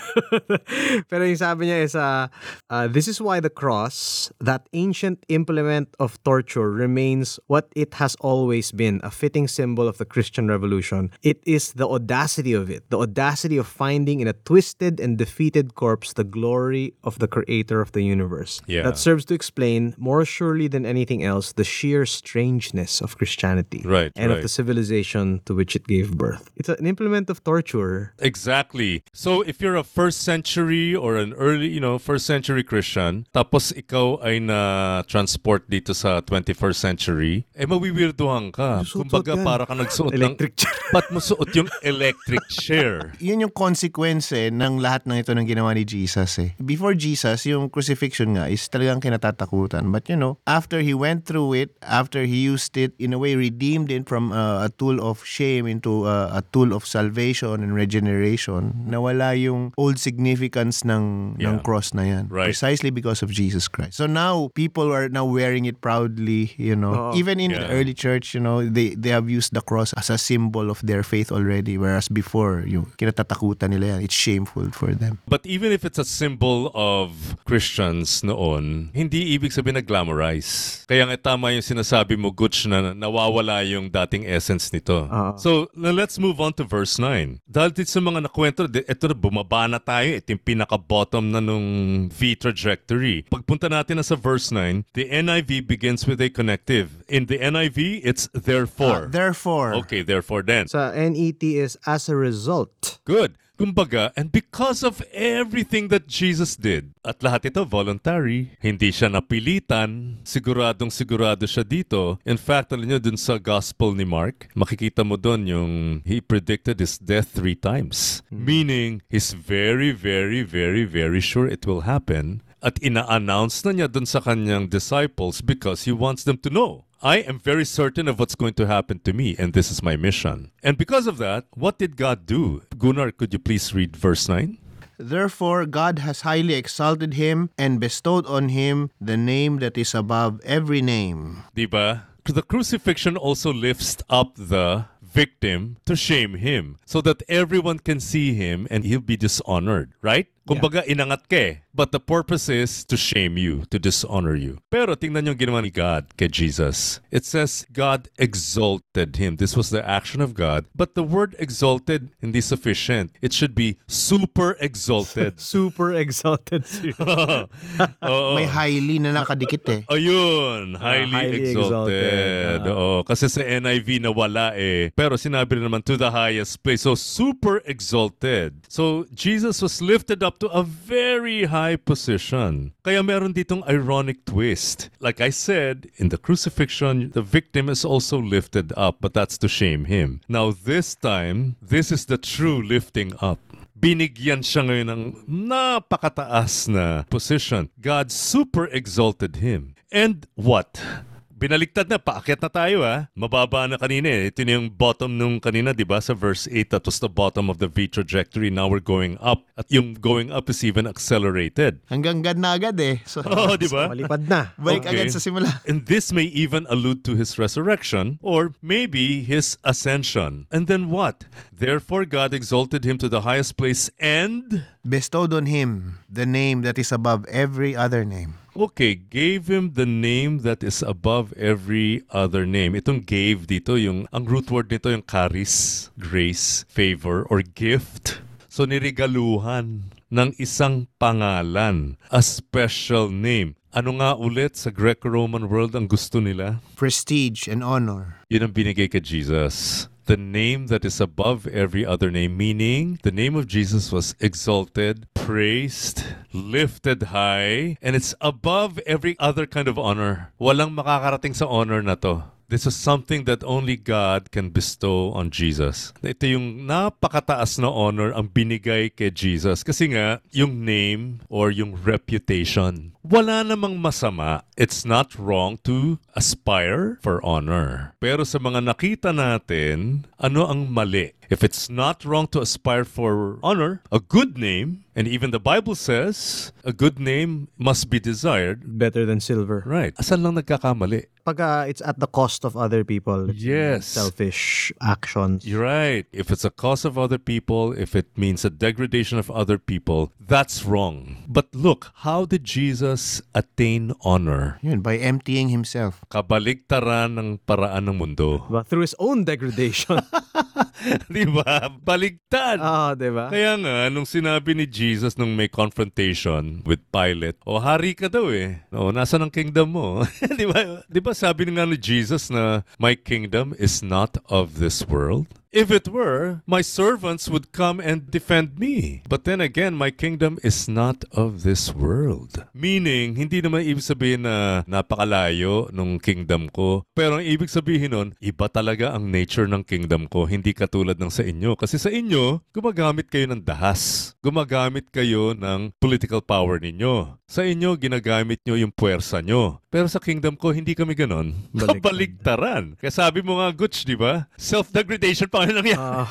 Pero yung sabi niya is, uh, uh, this is why the cross, that ancient implement of torture, remains what it has always been, a fitting symbol of the Christian revolution. It is the audacity of it, the audacity of finding in a twisted and defeated corpse the glory of the creator of the universe. Yeah. That serves to explain, more surely than anything else, the sheer strangeness of Christianity Right, and of right. the civilization to which it gave birth. It's an implement of torture. Exactly. So if you're a first century or an early, you know, first century Christian, tapos ikaw ay na transport dito sa 21st century, eh mawiwirduhan ka. Kumbaga yan. para ka nagsuot Electric ng... chair. Ba't mo suot yung electric chair? Yun yung consequence eh, ng lahat ng ito ng ginawa ni Jesus eh. Before Jesus, yung crucifixion nga is talagang kinatatakutan. But you know, after he went through it, after he used it, in a way redeemed it from uh, a tool of shame into uh, a tool of salvation and regeneration, nawala yung old significance ng, ng Yeah. cross na yan. Right. Precisely because of Jesus Christ. So now, people are now wearing it proudly, you know. Oo. Even in Yeah. the early church, you know, they, they have used the cross as a symbol of their faith already. Whereas before, yung kinatatakutan nila yan, it's shameful for them. But even if it's a symbol of Christians noon, hindi ibig sabihin na glamorize. Kaya nga tama yung sinasabi mo, Gutsch, na nawawala yung dating essence nito. Oo. So, now let's move on to verse 9. Dahil dito sa mga nakwento, ito na, bumaba na tayo. Ito yung pinaka-bottom na nung V trajectory. Pagpunta natin na sa verse 9, the NIV begins with a connective. In the NIV, it's therefore. Uh, therefore, okay, therefore then. Sa NET is as a result. Good. Kumbaga, and because of everything that Jesus did, at lahat ito voluntary, hindi siya napilitan, siguradong sigurado siya dito. In fact, alam nyo, dun sa gospel ni Mark, makikita mo dun yung he predicted his death three times. Meaning, he's very, very, very, very sure it will happen. At ina-announce na niya dun sa kanyang disciples because he wants them to know. I am very certain of what's going to happen to me, and this is my mission. And because of that, what did God do? Gunnar, could you please read verse 9? Therefore, God has highly exalted him and bestowed on him the name that is above every name. Diba? The crucifixion also lifts up the victim to shame him so that everyone can see him and he'll be dishonored, right? Kumbaga, inangat ka eh. But the purpose is to shame you, to dishonor you. Pero tingnan yung ginawa ni God kay Jesus. It says God exalted him. This was the action of God. But the word exalted, hindi sufficient. It should be super exalted. Super exalted. Oo. May highly na nakadikit eh. Ayun, highly, highly exalted. exalted. Oo, kasi sa NIV nawala eh. Pero sinabi rin naman to the highest place. So super exalted. So Jesus was lifted up to a very high position. Kaya meron ditong ironic twist. Like I said, in the crucifixion, the victim is also lifted up, but that's to shame him. Now this time, this is the true lifting up. binigyan siya ngayon ng napakataas na position. God super exalted him. And what? Binaliktad na, paakyat na tayo ah. Mababa na kanina eh. Ito na yung bottom nung kanina, di ba? Sa verse 8, that was the bottom of the V trajectory. Now we're going up. At yung going up is even accelerated. Hanggang God na agad eh. So, Oh, di ba? Malipad na. balik Okay. agad sa simula. And this may even allude to his resurrection or maybe his ascension. And then what? Therefore, God exalted him to the highest place and, Bestowed on him the name that is above every other name. Okay, gave him the name that is above every other name. Itong gave dito, yung, ang root word nito yung charis, grace, favor, or gift. So, nirigaluhan ng isang pangalan, a special name. Ano nga ulit sa Greco-Roman world ang gusto nila? Prestige and honor. Yun ang binigay kay Jesus. The name that is above every other name, meaning the name of Jesus was exalted, praised, lifted high, and it's above every other kind of honor. Walang makakarating sa honor na to. This is something that only God can bestow on Jesus. Ito yung napakataas na honor ang binigay kay Jesus. Kasi nga, yung name or yung reputation, wala namang masama. It's not wrong to aspire for honor. Pero sa mga nakita natin, ano ang mali? If it's not wrong to aspire for honor, a good name, and even the Bible says, a good name must be desired. Better than silver. Right. Asan lang nagkakamali? Pagka it's at the cost of other people. Yes. Selfish actions. You're right. If it's a cost of other people, if it means a degradation of other people, that's wrong. But look, how did Jesus attain honor? Yun, by emptying himself. Kabaligtaran ng paraan ng mundo. Diba? Through his own degradation. Di ba? Baligtad. Ah, di ba? Kaya nga, nung sinabi ni Jesus nung may confrontation with Pilate, o hari ka daw eh. O, nasa ng kingdom mo? di ba? Di ba sabi nga ni Jesus na, my kingdom is not of this world? If it were, my servants would come and defend me. But then again, my kingdom is not of this world. Meaning, hindi naman ibig sabihin na napakalayo nung kingdom ko. Pero ang ibig sabihin nun, iba talaga ang nature ng kingdom ko. Hindi katulad ng sa inyo. Kasi sa inyo, gumagamit kayo ng dahas. Gumagamit kayo ng political power ninyo. Sa inyo, ginagamit nyo yung puwersa nyo. Pero sa kingdom ko, hindi kami ganon. Kabaligtaran. Kaya sabi mo nga, Gutch, di ba? Self-degradation pa rin nangyari. Ah,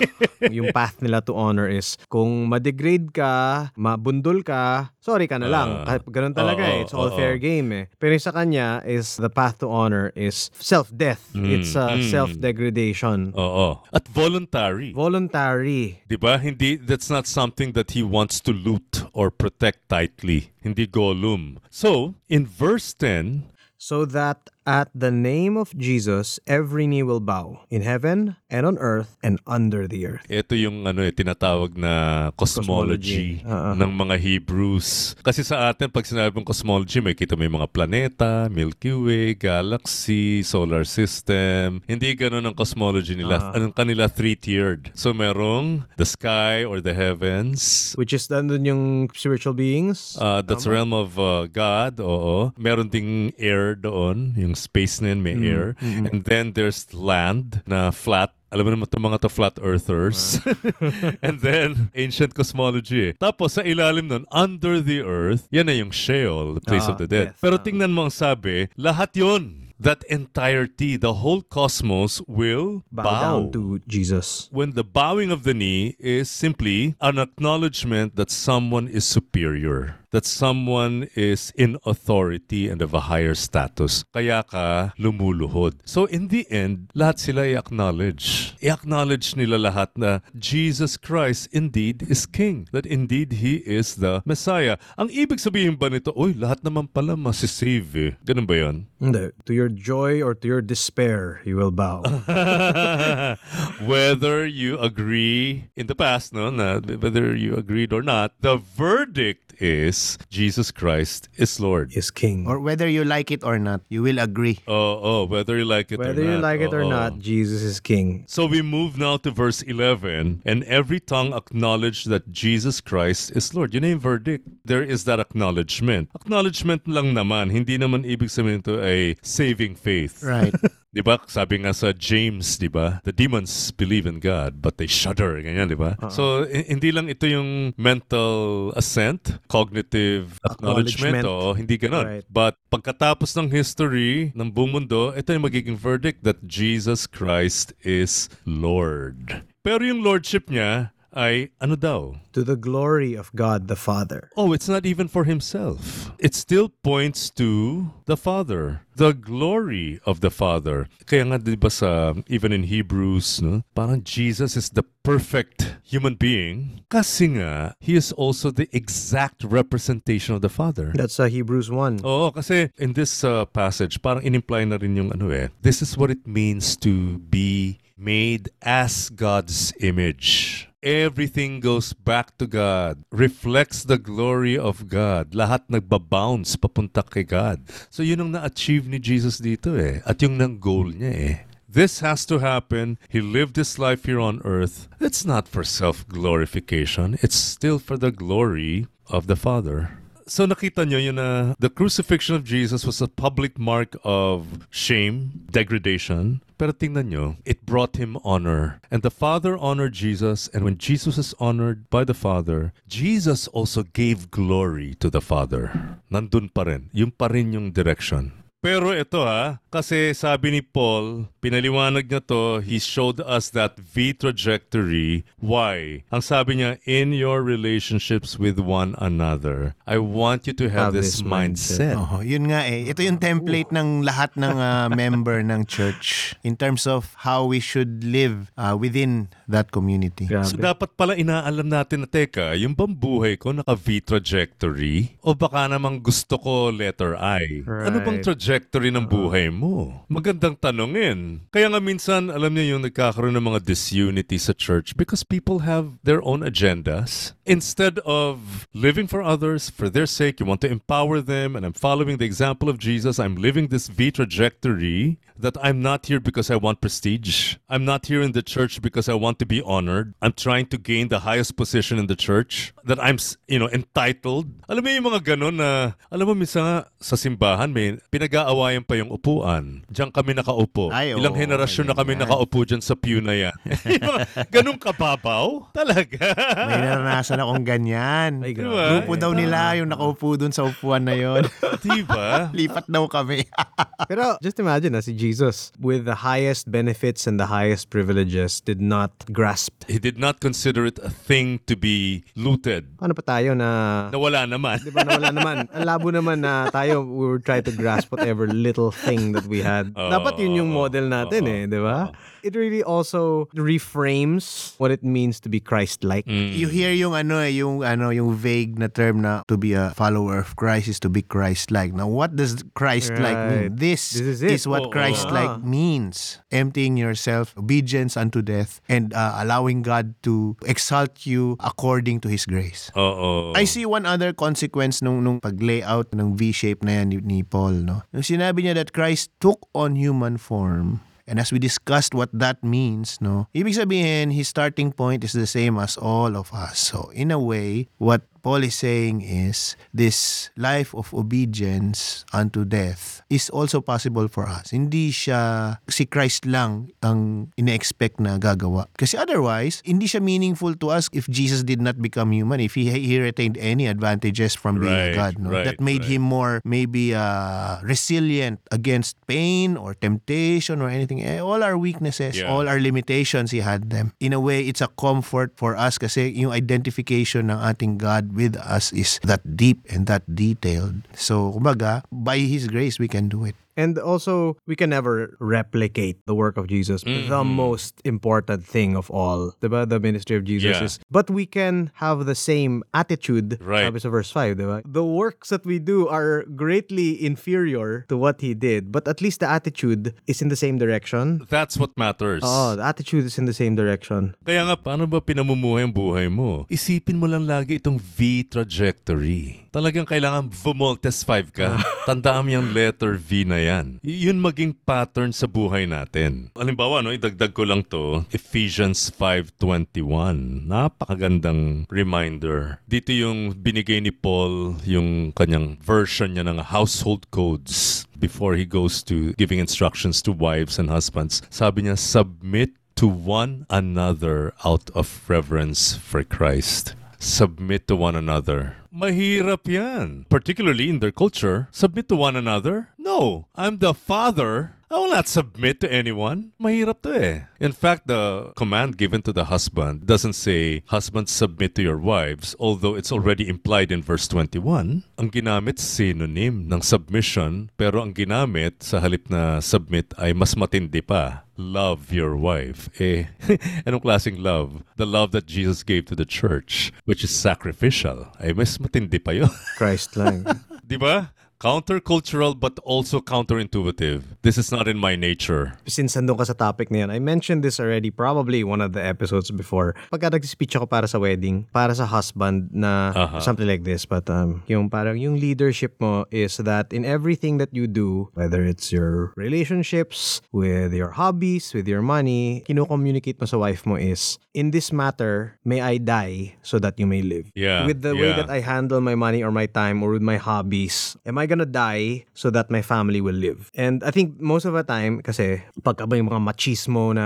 yung path nila to honor is kung ma-degrade ka, mabundol ka, sorry ka na lang. Kahit ganun talaga Oo, eh. It's all oo. fair game eh. Pero sa kanya is the path to honor is self-death. Mm, It's uh, mm. self-degradation. Oo. At voluntary. Voluntary. Di ba? Hindi, that's not something that he wants to loot or protect tightly. Hindi Gollum. So, in verse 10, So that at the name of Jesus, every knee will bow in heaven and on earth and under the earth. ito yung ano eh, tinatawag na cosmology, Cosmology. Oo. ng mga Hebrews. Kasi sa atin, pag sinabing cosmology, may kita may mga planeta, Milky Way, galaxy, solar system. Hindi ganun ang cosmology nila. Anong kanila three-tiered. So merong the sky or the heavens, Which is nandun yung spiritual beings. Uh, that's the realm of uh, God, oo. Meron ding air doon, yung space na yun, may air. And then there's land na flat. Alam mo naman itong mga to flat earthers. And then, ancient cosmology. eh. Tapos sa ilalim nun, under the earth, yan na yung Sheol, the place Ah, of the dead. death. Pero tingnan mo ang sabi, lahat yon that entirety, the whole cosmos will bow, bow. down to Jesus. when the bowing of the knee is simply an acknowledgement that someone is superior, that someone is in authority and of a higher status. Kaya ka lumuluhod. So in the end, lahat sila i-acknowledge. I-acknowledge nila lahat na Jesus Christ indeed is King. That indeed He is the Messiah. Ang ibig sabihin ba nito, oy, lahat naman pala masisave eh. Ganun ba yun? Hindi. To your joy or to your despair, you will bow. whether you agree in the past, no, na, whether you agreed or not, the verdict is Jesus Christ is Lord. is king. Or whether you like it or not, you will agree. Oh, oh, whether you like it Whether or not. you like it or Oo. not, Jesus is king. So we move now to verse 11, and every tongue acknowledge that Jesus Christ is Lord. Yun na yung verdict. There is that acknowledgement. Acknowledgement lang naman, hindi naman ibig sabihin ito ay saving faith. Right. Di ba? Sabi nga sa James, di ba? The demons believe in God, but they shudder. Ganyan, di ba? So, i- hindi lang ito yung mental assent, cognitive acknowledgement. Acknowledgement. Oo, hindi ganon. Right. But pagkatapos ng history ng buong mundo, ito yung magiging verdict that Jesus Christ is Lord. Pero yung lordship niya ay ano daw? To the glory of God the Father. Oh, it's not even for himself. It still points to the Father, the glory of the Father. Kaya nga 'di ba sa even in Hebrews, no, parang Jesus is the perfect human being kasi nga he is also the exact representation of the Father. That's uh, Hebrews 1. Oo, kasi in this uh, passage, parang in-imply na rin yung ano eh, this is what it means to be made as God's image. Everything goes back to God, reflects the glory of God. Lahat nagbabounce papunta kay God. So yun ang na-achieve ni Jesus dito eh. At yung nang goal niya eh. This has to happen. He lived his life here on earth. It's not for self-glorification. It's still for the glory of the Father. So nakita nyo yun na the crucifixion of Jesus was a public mark of shame, degradation. Pero tingnan nyo, it brought him honor. And the Father honored Jesus. And when Jesus is honored by the Father, Jesus also gave glory to the Father. Nandun pa rin. Yung pa rin yung direction. Pero ito ha, kasi sabi ni Paul, pinaliwanag niya to, he showed us that V trajectory. Why? Ang sabi niya, in your relationships with one another, I want you to have, Have this, this mindset. mindset. Oo, yun nga eh. Ito yung template ng lahat ng ah, member ng church in terms of how we should live ah, within that community. Grabe. So dapat pala inaalam natin na teka, yung bang buhay ko naka V trajectory? O baka namang gusto ko letter I? Ano bang Right. trajectory ng buhay mo? Magandang tanongin. Kaya nga minsan, alam niyo yung nagkakaroon ng mga disunity sa church because people have their own agendas. Instead of living for others, for their sake, you want to empower them and I'm following the example of Jesus. I'm living this V trajectory that I'm not here because I want prestige. I'm not here in the church because I want to be honored. I'm trying to gain the highest position in the church that I'm, you know, entitled. Alam mo yung mga ganun na, alam mo minsan sa simbahan may pinag-aawayan pa yung upuan. Diyan kami nakaupo. Ay, Ilang henerasyon na kami nakaupo dyan sa pew na yan. Yung mga ganun kababaw? Talaga. May naranasan akong ganyan. Ay. Diba? Grupo daw nila yung nakaupo dun sa upuan na yon. diba? Lipat daw kami. Pero just imagine na si Jesus with the highest benefits and the highest privileges did not grasp. He did not consider it a thing to be looted. Paano pa tayo na Nawala naman. Di ba nawala naman? Ang labo naman na tayo, we would try to grasp whatever little thing that we had. Dapat yun yung model natin eh, di ba? It really also reframes what it means to be Christ-like. you hear yung ano eh, yung ano yung vague na term na to be a follower of Christ is to be Christ-like. Now, what does Christ-like Right. mean? This, This is it. what Oo. Christ-like Ah. means. Emptying yourself, obedience unto death, and uh, allowing God to exalt you according to His grace. Oo. I see one other consequence nung nung pag-layout ng V-shape na yan ni, ni Paul, no. Yung sinabi niya that Christ took on human form. And as we discussed what that means, no, ibig sabihin, his starting point is the same as all of us. So, in a way, what Paul is saying is this life of obedience unto death is also possible for us. Hindi siya si Christ lang ang ine-expect na gagawa. Kasi otherwise, hindi siya meaningful to us if Jesus did not become human, if he, he retained any advantages from being Right, God. No? right, that made right. him more maybe uh, resilient against pain or temptation or anything. Eh, all our weaknesses, Yeah. all our limitations, he had them. In a way, it's a comfort for us kasi yung identification ng ating God with us is that deep and that detailed. So, kumbaga, by His grace, we can do it. And also, we can never replicate the work of Jesus. The most important thing of all, diba? the ministry of Jesus Yeah. is. But we can have the same attitude, Right. sabi sa verse 5, diba? The works that we do are greatly inferior to what He did, but at least the attitude is in the same direction. That's what matters. Oh, the attitude is in the same direction. Kaya nga, paano ba pinamumuhay ang buhay mo? Isipin mo lang lagi itong V trajectory. Talagang kailangan Vumoltes 5 ka. Tandaan mo yung letter V na yan. yun maging pattern sa buhay natin. Halimbawa, no, idagdag ko lang to, Ephesians 5.21. Napakagandang reminder. Dito yung binigay ni Paul, yung kanyang version niya ng household codes before he goes to giving instructions to wives and husbands. Sabi niya, submit to one another out of reverence for Christ. Submit to one another. Mahirap yan. Particularly in their culture. Submit to one another? No. I'm the father. I will not submit to anyone. Mahirap to eh. In fact, the command given to the husband doesn't say, Husbands, submit to your wives, although it's already implied in verse 21. Ang ginamit synonym ng submission, pero ang ginamit sa halip na submit ay mas matindi pa. Love your wife. Eh, anong klaseng love? The love that Jesus gave to the church, which is sacrificial. Ay, mas matindi pa yun. Christ lang. Di ba? Countercultural but also counterintuitive. This is not in my nature. Since nandun ka sa topic na yan, I mentioned this already probably one of the episodes before. Pagka nag-speech ako para sa wedding, para sa husband na Aha. something like this, but um, yung parang yung leadership mo is that in everything that you do, whether it's your relationships, with your hobbies, with your money, kino-communicate mo sa wife mo is, in this matter, may I die so that you may live. Yeah, With the way that I handle my money or my time or with my hobbies, am I gonna die so that my family will live? And I think most of the time, kasi pagka ba yung mga machismo na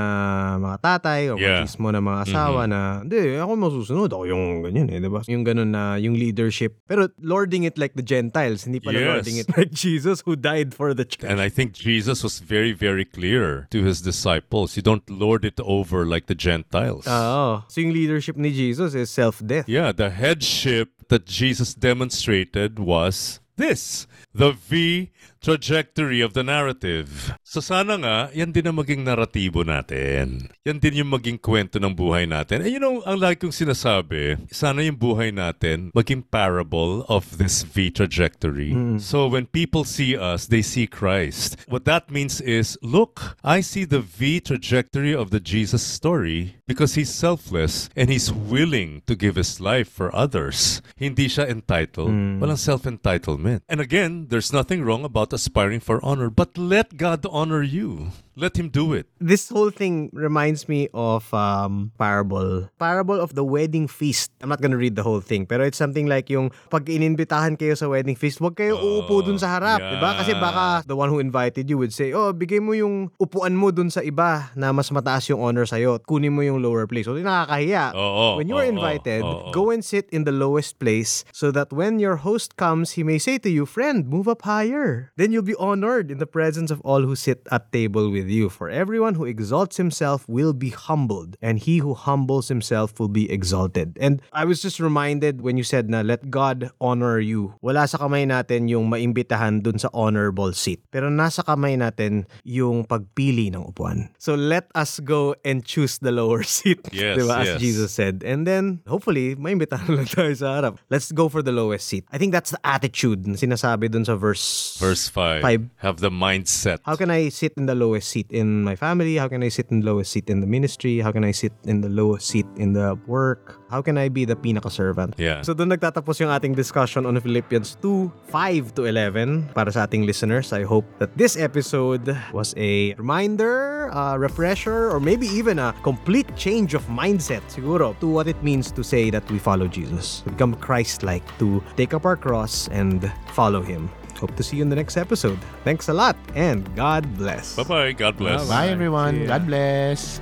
mga tatay o Yeah. machismo na mga asawa na, hindi, ako masusunod, ako yung ganyan eh, di ba? Yung ganun na, yung leadership. Pero lording it like the Gentiles, hindi pala Yes. lording it like Jesus who died for the church. And I think Jesus was very, very clear to his disciples. You don't lord it over like the Gentiles. Oo. So yung leadership ni Jesus is self-death. yeah, the headship that Jesus demonstrated was this the V trajectory of the narrative. So sana nga, yan din ang maging naratibo natin. Yan din yung maging kwento ng buhay natin. And you know, ang lagi kong sinasabi, sana yung buhay natin maging parable of this V trajectory. So when people see us, they see Christ. What that means is, look, I see the V trajectory of the Jesus story because he's selfless and he's willing to give his life for others. Hindi siya entitled. Walang self-entitlement. And again, there's nothing wrong about aspiring for honor, but let God honor you. Let him do it. This whole thing reminds me of um, parable. Parable of the wedding feast. I'm not gonna read the whole thing, pero it's something like yung pag ininbitahan kayo sa wedding feast, wag kayo uupo dun sa harap, yeah. di ba? Kasi baka the one who invited you would say, oh, bigay mo yung upuan mo dun sa iba na mas mataas yung honor sa'yo at kunin mo yung lower place. So, nakakahiya. Oo, when you are oo, invited, oo. go and sit in the lowest place so that when your host comes, he may say to you, friend, move up higher. Then you'll be honored in the presence of all who sit at table with you. For everyone who exalts himself will be humbled, and he who humbles himself will be exalted. And I was just reminded when you said na let God honor you. Wala sa kamay natin yung maimbitahan dun sa honorable seat. Pero nasa kamay natin yung pagpili ng upuan. So let us go and choose the lower seat. Yes, Diba? As yes. Jesus said. And then, hopefully, maimbitahan lang tayo sa harap. Let's go for the lowest seat. I think that's the attitude na sinasabi dun sa verse... Verse 5. Five. Have the mindset. How can I sit in the lowest seat in my family? How can I sit in the lowest seat in the ministry? How can I sit in the lowest seat in the work? How can I be the pinaka-servant? Yeah. So doon nagtatapos yung ating discussion on Philippians 2, 5 to 11 para sa ating listeners. I hope that this episode was a reminder, a refresher, or maybe even a complete change of mindset siguro to what it means to say that we follow Jesus. To become Christ-like, to take up our cross and follow Him. Hope to see you in the next episode. Thanks a lot and God bless. Bye-bye. God bless. Bye everyone. God bless.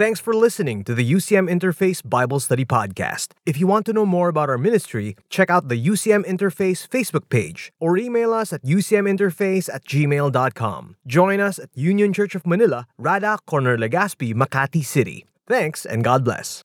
Thanks for listening to the UCM Interface Bible Study Podcast. If you want to know more about our ministry, check out the UCM Interface Facebook page or email us at ucminterface at gmail.com. Join us at Union Church of Manila, Rada, Corner Legazpi, Makati City. Thanks and God bless.